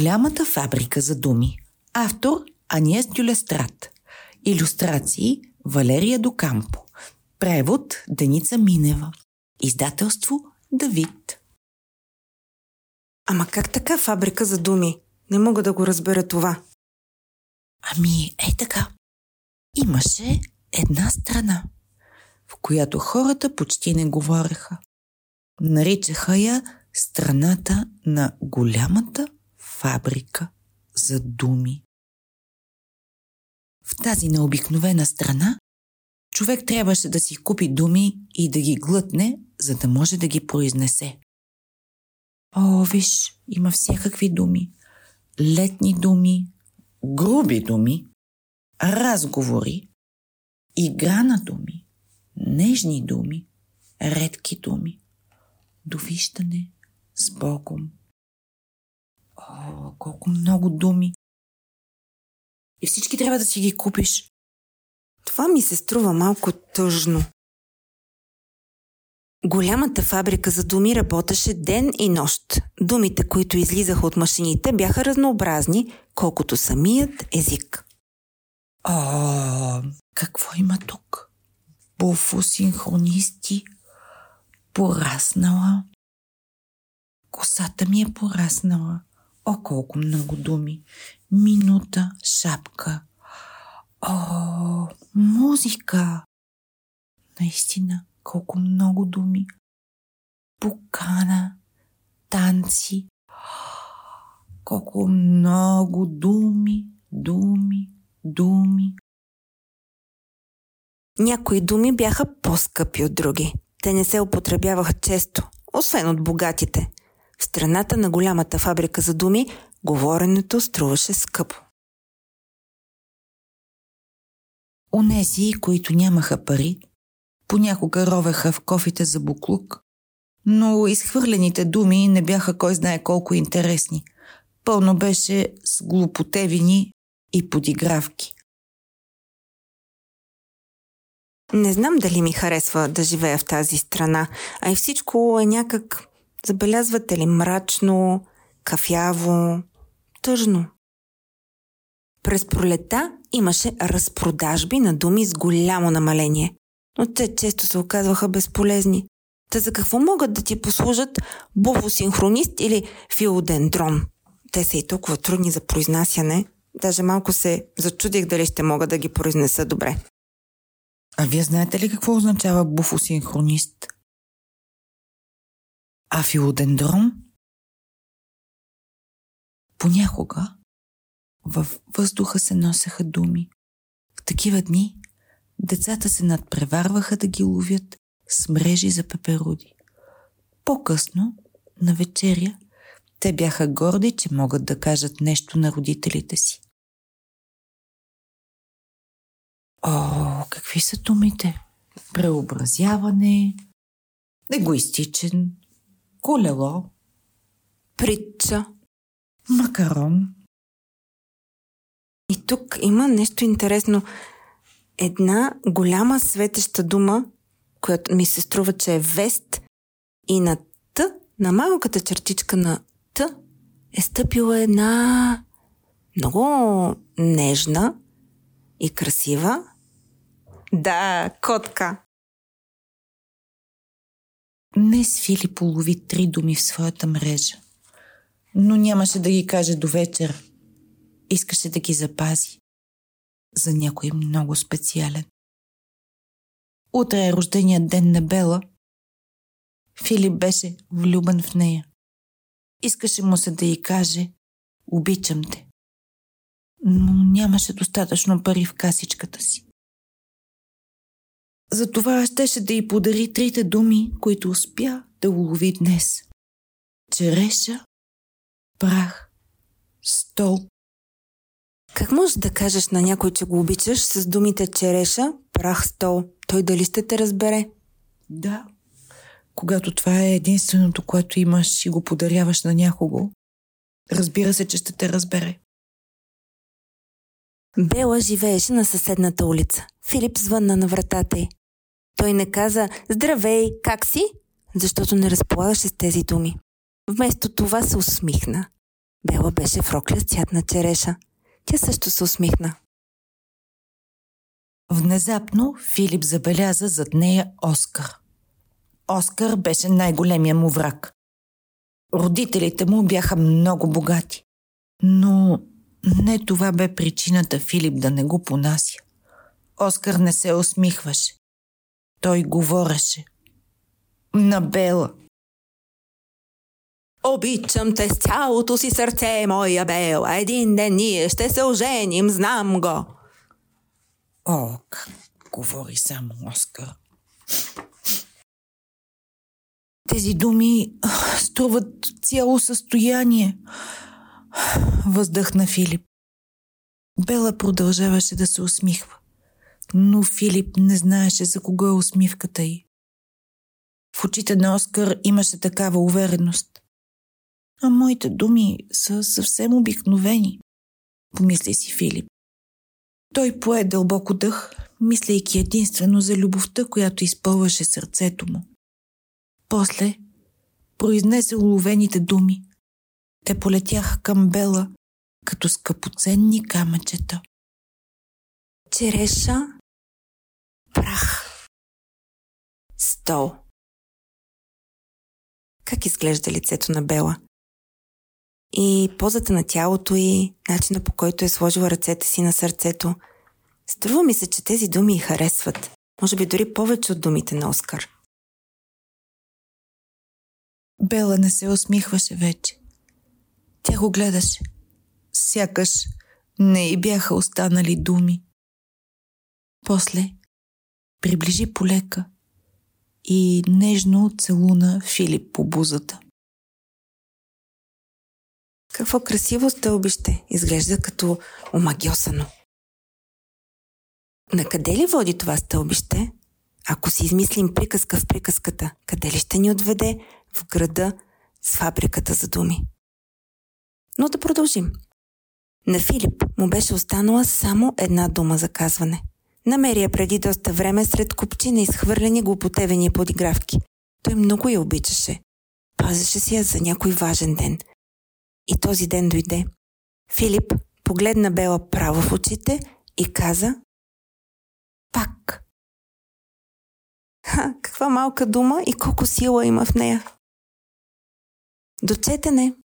Голямата фабрика за думи. Автор Аниес Дюлестрат. Иллюстрации Валерия Докампо. Превод Деница Минева. Издателство Давид. Ама как така фабрика за думи? Не мога да го разбера това. Ами, е така. Имаше една страна, в която хората почти не говореха. Наричаха я страната на голямата фабрика за думи. В тази необикновена страна човек трябваше да си купи думи и да ги глътне, за да може да ги произнесе. О, виж, има всякакви думи. Летни думи, груби думи, разговори, игра на думи, нежни думи, редки думи, довиждане с Богом. О, колко много думи! И всички трябва да си ги купиш. Това ми се струва малко тъжно. Голямата фабрика за думи работеше ден и нощ. Думите, които излизаха от машините, бяха разнообразни, колкото самият език. О, какво има тук? Буфосинхронисти. Пораснала. Косата ми е пораснала. О, колко много думи. Минута, шапка. О, музика. Наистина, колко много думи. Покана, танци. Колко много думи, думи, думи. Някои думи бяха по-скъпи от други. Те не се употребяваха често, освен от богатите. В страната на голямата фабрика за думи, говоренето струваше скъпо. Онези, които нямаха пари, понякога ровеха в кофите за буклук, но изхвърлените думи не бяха кой знае колко интересни. Пълно беше с глупотевини и подигравки. Не знам дали ми харесва да живея в тази страна, а и всичко е някак, забелязвате ли, мрачно, кафяво, тъжно. През пролета имаше разпродажби на думи с голямо намаление, но те често се оказваха безполезни. Та за какво могат да ти послужат буфосинхронист или филодендрон? Те са и толкова трудни за произнасяне. Даже малко се зачудих дали ще мога да ги произнеса добре. А вие знаете ли какво означава буфосинхронист? А филодендрон? Понякога във въздуха се носеха думи. В такива дни децата се надпреварваха да ги ловят с мрежи за пеперуди. По-късно, на вечеря, те бяха горди, че могат да кажат нещо на родителите си. О, какви са думите? Преобразяване, егоистичен, колело, Притча. макарон. И тук има нещо интересно. Една голяма светеща дума, която ми се струва, че е вест, и на Т, на малката чертичка на Т, е стъпила една много нежна и красива. Да, котка. Днес Филип улови три думи в своята мрежа, но нямаше да ги каже до вечер. Искаше да ги запази за някой много специален. Утре е рождения ден на Бела. Филип беше влюбен в нея. Искаше му се да й каже «Обичам те». Но нямаше достатъчно пари в касичката си. Затова щеше да й подари трите думи, които успя да улови днес. Череша, прах, стол. Как можеш да кажеш на някой, че го обичаш с думите череша, прах, стол? Той дали ще те разбере? Да, когато това е единственото, което имаш и го подаряваш на някого, разбира се, че ще те разбере. Бела живееше на съседната улица. Филип звънна на вратата й. Той не каза «Здравей, как си?» защото не разполагаше с тези думи. Вместо това се усмихна. Бела беше в рокля с цвят на череша. Тя също се усмихна. Внезапно Филип забеляза зад нея Оскар. Оскар беше най-големия му враг. Родителите му бяха много богати. Но не това бе причината Филип да не го понася. Оскар не се усмихваше. Той говореше. На Бела. Обичам те с цялото си сърце, моя Бела. Един ден ние ще се оженим, знам го. О, как говори само Оскар. Тези думи струват цяло състояние. Въздъхна Филип. Бела продължаваше да се усмихва, но Филип не знаеше за кого е усмивката й. В очите на Оскар имаше такава увереност. А моите думи са съвсем обикновени, помисли си Филип. Той пое дълбоко дъх, мислейки единствено за любовта, която изпълваше сърцето му. После произнесе уловените думи. Те полетяха към Бела като скъпоценни камъчета. Череша, прах, стол. Как изглежда лицето на Бела? И позата на тялото й, начина по който е сложила ръцете си на сърцето. Струва ми се, че тези думи й харесват. Може би дори повече от думите на Оскар. Бела не се усмихваше вече. Тя го гледаше. Сякаш не й бяха останали думи. После приближи полека и нежно целуна Филип по бузата. Какво красиво стълбище! Изглежда като омагиосано. На къде ли води това стълбище? Ако си измислим приказка в приказката, къде ли ще ни отведе? В града с фабриката за думи. Но да продължим. На Филип му беше останала само една дума за казване. Намери я преди доста време сред купчи на изхвърлени глупотевени подигравки. Той много я обичаше. Пазеше си я за някой важен ден. И този ден дойде. Филип погледна Бела право в очите и каза Пак. Ха, каква малка дума и колко сила има в нея. До четене!